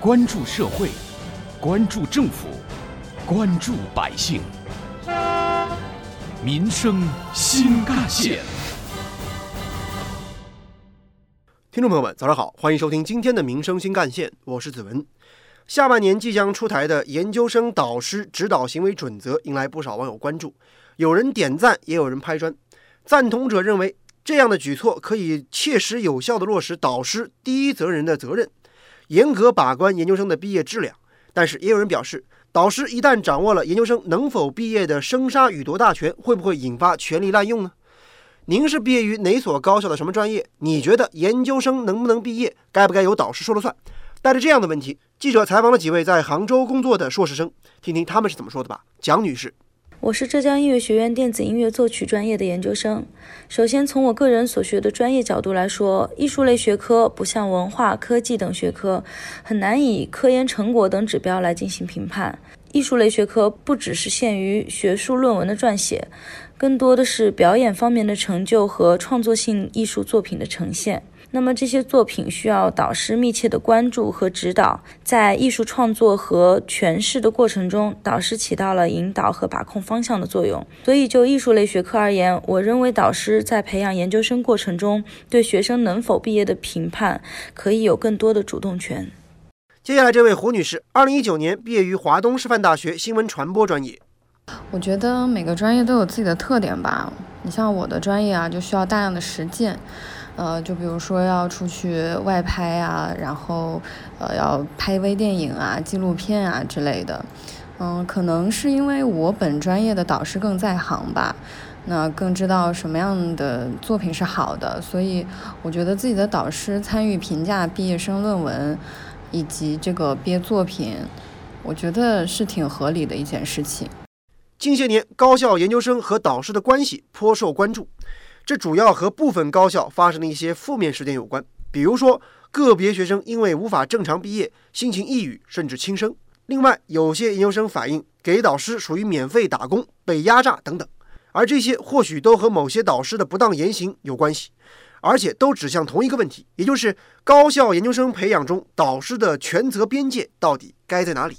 关注社会，关注政府，关注百姓，民生新干线。听众朋友们，早上好，欢迎收听今天的《民生新干线》，我是子文。下半年即将出台的研究生导师指导行为准则引来不少网友关注，有人点赞，也有人拍砖。赞同者认为，这样的举措可以切实有效地落实导师第一责任人的责任，严格把关研究生的毕业质量。但是，也有人表示，导师一旦掌握了研究生能否毕业的生杀予夺大权，会不会引发权力滥用呢？您是毕业于哪所高校的什么专业？你觉得研究生能不能毕业，该不该由导师说了算？带着这样的问题，记者采访了几位在杭州工作的硕士生，听听他们是怎么说的吧。蒋女士，我是浙江音乐学院电子音乐作曲专业的研究生。首先，从我个人所学的专业角度来说，艺术类学科不像文化、科技等学科，很难以科研成果等指标来进行评判。艺术类学科不只是限于学术论文的撰写。更多的是表演方面的成就和创作性艺术作品的呈现。那么这些作品需要导师密切的关注和指导，在艺术创作和诠释的过程中，导师起到了引导和把控方向的作用。所以，就艺术类学科而言，我认为导师在培养研究生过程中，对学生能否毕业的评判，可以有更多的主动权。接下来，这位胡女士，二零一九年毕业于华东师范大学新闻传播专业。我觉得每个专业都有自己的特点吧。你像我的专业啊，就需要大量的实践，呃，就比如说要出去外拍啊，然后呃要拍微电影啊、纪录片啊之类的。嗯，可能是因为我本专业的导师更在行吧，那更知道什么样的作品是好的，所以我觉得自己的导师参与评价毕业生论文以及这个毕业作品，我觉得是挺合理的一件事情。近些年，高校研究生和导师的关系颇受关注，这主要和部分高校发生的一些负面事件有关。比如说，个别学生因为无法正常毕业，心情抑郁，甚至轻生；另外，有些研究生反映给导师属于免费打工、被压榨等等。而这些或许都和某些导师的不当言行有关系，而且都指向同一个问题，也就是高校研究生培养中导师的权责边界到底该在哪里。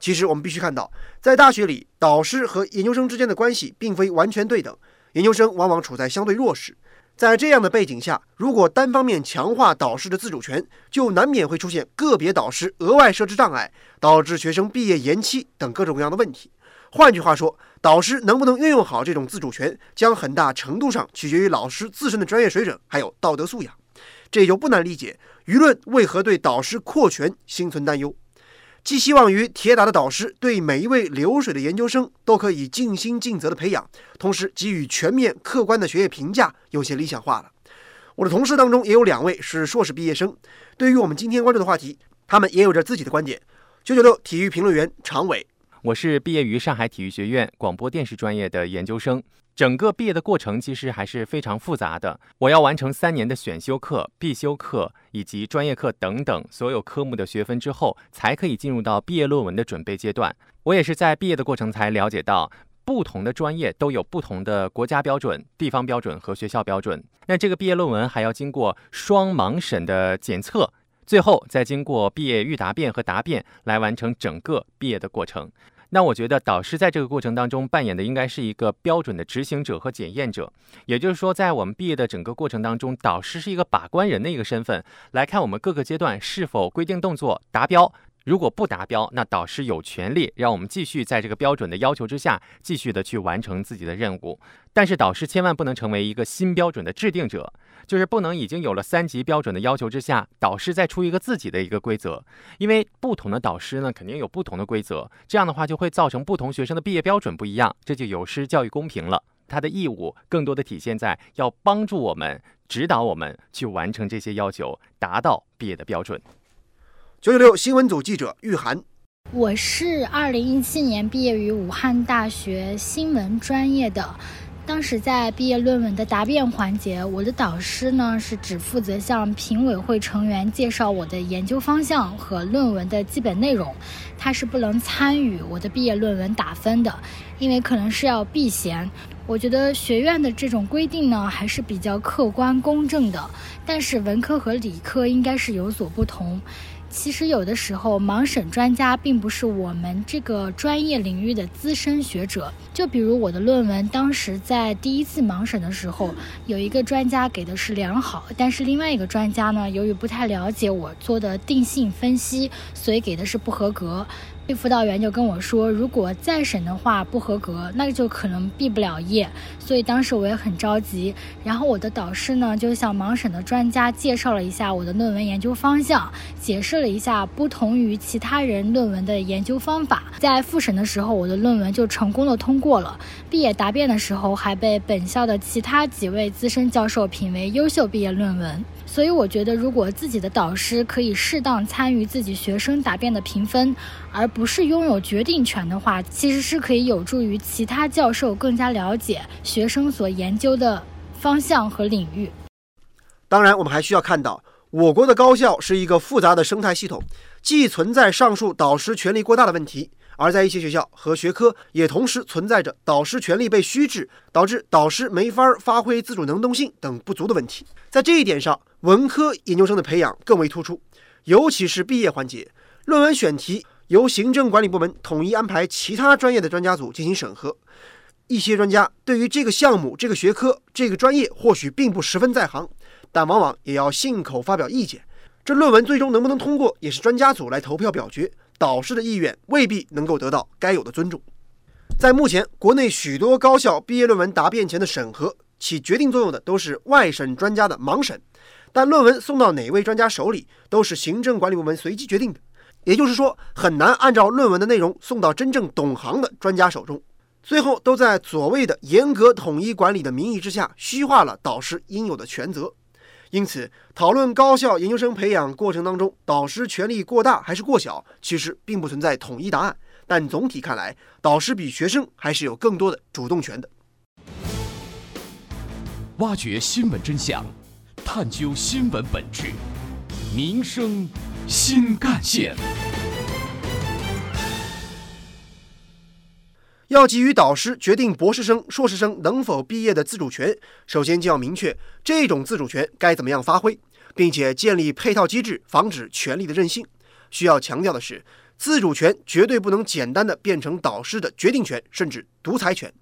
其实我们必须看到，在大学里，导师和研究生之间的关系并非完全对等，研究生往往处在相对弱势。在这样的背景下，如果单方面强化导师的自主权，就难免会出现个别导师额外设置障碍，导致学生毕业延期等各种各样的问题。换句话说，导师能不能运用好这种自主权，将很大程度上取决于老师自身的专业水准还有道德素养。这就不难理解舆论为何对导师扩权心存担忧。寄希望于铁打的导师对每一位流水的研究生都可以尽心尽责的培养，同时给予全面客观的学业评价，有些理想化了。我的同事当中也有两位是硕士毕业生，对于我们今天关注的话题，他们也有着自己的观点。九九六体育评论员常伟，我是毕业于上海体育学院广播电视专业的研究生。整个毕业的过程其实还是非常复杂的。我要完成三年的选修课、必修课以及专业课等等所有科目的学分之后，才可以进入到毕业论文的准备阶段。我也是在毕业的过程才了解到，不同的专业都有不同的国家标准、地方标准和学校标准。那这个毕业论文还要经过双盲审的检测，最后再经过毕业预答辩和答辩来完成整个毕业的过程。那我觉得导师在这个过程当中扮演的应该是一个标准的执行者和检验者，也就是说，在我们毕业的整个过程当中，导师是一个把关人的一个身份，来看我们各个阶段是否规定动作达标。如果不达标，那导师有权利让我们继续在这个标准的要求之下，继续的去完成自己的任务。但是导师千万不能成为一个新标准的制定者，就是不能已经有了三级标准的要求之下，导师再出一个自己的一个规则。因为不同的导师呢，肯定有不同的规则，这样的话就会造成不同学生的毕业标准不一样，这就有失教育公平了。他的义务更多的体现在要帮助我们、指导我们去完成这些要求，达到毕业的标准。九九六新闻组记者玉涵，我是二零一七年毕业于武汉大学新闻专业的。当时在毕业论文的答辩环节，我的导师呢是只负责向评委会成员介绍我的研究方向和论文的基本内容，他是不能参与我的毕业论文打分的，因为可能是要避嫌。我觉得学院的这种规定呢还是比较客观公正的，但是文科和理科应该是有所不同。其实有的时候盲审专家并不是我们这个专业领域的资深学者。就比如我的论文，当时在第一次盲审的时候，有一个专家给的是良好，但是另外一个专家呢，由于不太了解我做的定性分析，所以给的是不合格。辅导员就跟我说，如果再审的话不合格，那就可能毕不了业。所以当时我也很着急。然后我的导师呢，就向盲审的专家介绍了一下我的论文研究方向，解释了一下不同于其他人论文的研究方法。在复审的时候，我的论文就成功的通过了。毕业答辩的时候，还被本校的其他几位资深教授评为优秀毕业论文。所以我觉得，如果自己的导师可以适当参与自己学生答辩的评分，而不是拥有决定权的话，其实是可以有助于其他教授更加了解学生所研究的方向和领域。当然，我们还需要看到，我国的高校是一个复杂的生态系统，既存在上述导师权力过大的问题。而在一些学校和学科，也同时存在着导师权力被虚置，导致导师没法发挥自主能动性等不足的问题。在这一点上，文科研究生的培养更为突出，尤其是毕业环节，论文选题由行政管理部门统一安排其他专业的专家组进行审核。一些专家对于这个项目、这个学科、这个专业或许并不十分在行，但往往也要信口发表意见。这论文最终能不能通过，也是专家组来投票表决。导师的意愿未必能够得到该有的尊重。在目前国内许多高校毕业论文答辩前的审核，起决定作用的都是外审专家的盲审，但论文送到哪位专家手里，都是行政管理部门随机决定的。也就是说，很难按照论文的内容送到真正懂行的专家手中，最后都在所谓的严格统一管理的名义之下，虚化了导师应有的权责。因此，讨论高校研究生培养过程当中导师权力过大还是过小，其实并不存在统一答案。但总体看来，导师比学生还是有更多的主动权的。挖掘新闻真相，探究新闻本质，民生新干线。要给予导师决定博士生、硕士生能否毕业的自主权，首先就要明确这种自主权该怎么样发挥，并且建立配套机制，防止权力的任性。需要强调的是，自主权绝对不能简单的变成导师的决定权，甚至独裁权。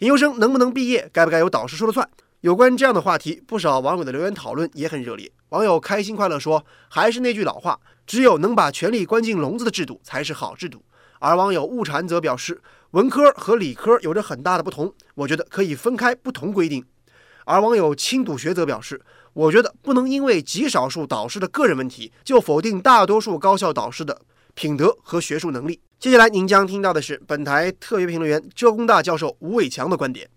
研究生能不能毕业，该不该由导师说了算？有关这样的话题，不少网友的留言讨论也很热烈。网友开心快乐说：“还是那句老话，只有能把权力关进笼子的制度，才是好制度。”而网友误禅则表示。文科和理科有着很大的不同，我觉得可以分开不同规定。而网友轻笃学则表示，我觉得不能因为极少数导师的个人问题，就否定大多数高校导师的品德和学术能力。接下来您将听到的是本台特约评论员、浙工大教授吴伟强的观点：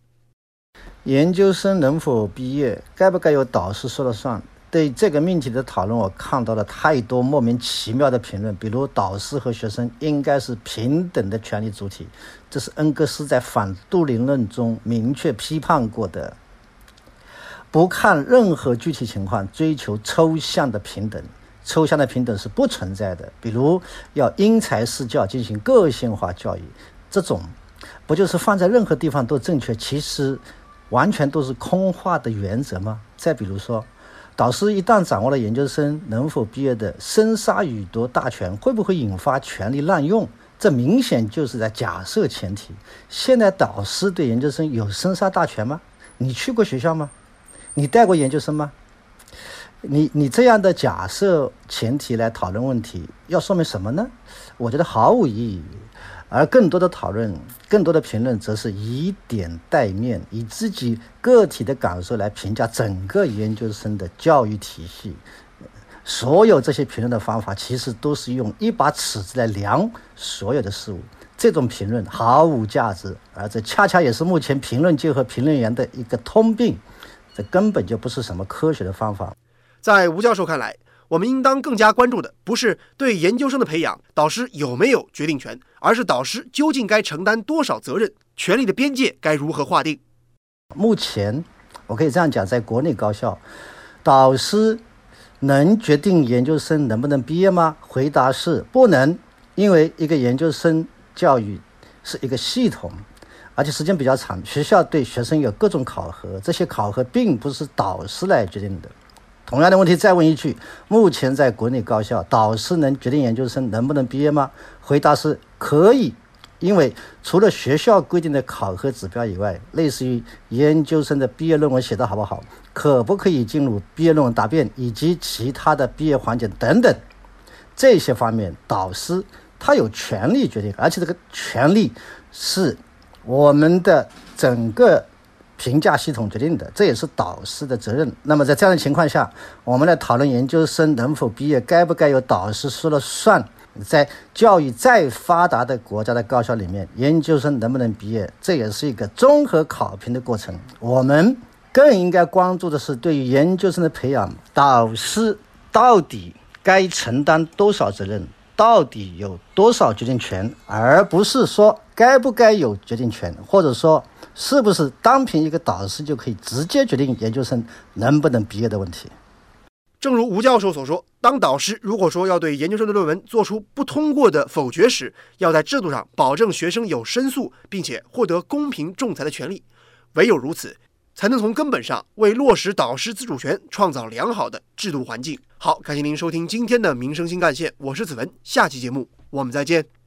研究生能否毕业，该不该由导师说了算？对这个命题的讨论，我看到了太多莫名其妙的评论，比如导师和学生应该是平等的权利主体，这是恩格斯在反杜林论中明确批判过的。不看任何具体情况，追求抽象的平等，抽象的平等是不存在的。比如要因材施教，进行个性化教育，这种不就是放在任何地方都正确？其实完全都是空话的原则吗？再比如说。导师一旦掌握了研究生能否毕业的生杀予夺大权，会不会引发权力滥用？这明显就是在假设前提。现在导师对研究生有生杀大权吗？你去过学校吗？你带过研究生吗？你你这样的假设前提来讨论问题，要说明什么呢？我觉得毫无意义。而更多的讨论、更多的评论，则是以点带面，以自己个体的感受来评价整个研究生的教育体系。所有这些评论的方法，其实都是用一把尺子来量所有的事物。这种评论毫无价值，而这恰恰也是目前评论界和评论员的一个通病。这根本就不是什么科学的方法。在吴教授看来。我们应当更加关注的不是对研究生的培养，导师有没有决定权，而是导师究竟该承担多少责任，权力的边界该如何划定。目前，我可以这样讲，在国内高校，导师能决定研究生能不能毕业吗？回答是不能，因为一个研究生教育是一个系统，而且时间比较长，学校对学生有各种考核，这些考核并不是导师来决定的。同样的问题再问一句：目前在国内高校，导师能决定研究生能不能毕业吗？回答是可以，因为除了学校规定的考核指标以外，类似于研究生的毕业论文写得好不好，可不可以进入毕业论文答辩，以及其他的毕业环节等等这些方面，导师他有权利决定，而且这个权利是我们的整个。评价系统决定的，这也是导师的责任。那么在这样的情况下，我们来讨论研究生能否毕业，该不该由导师说了算？在教育再发达的国家的高校里面，研究生能不能毕业，这也是一个综合考评的过程。我们更应该关注的是，对于研究生的培养，导师到底该承担多少责任，到底有多少决定权，而不是说该不该有决定权，或者说。是不是单凭一个导师就可以直接决定研究生能不能毕业的问题？正如吴教授所说，当导师如果说要对研究生的论文做出不通过的否决时，要在制度上保证学生有申诉并且获得公平仲裁的权利。唯有如此，才能从根本上为落实导师自主权创造良好的制度环境。好，感谢您收听今天的民生新干线，我是子文，下期节目我们再见。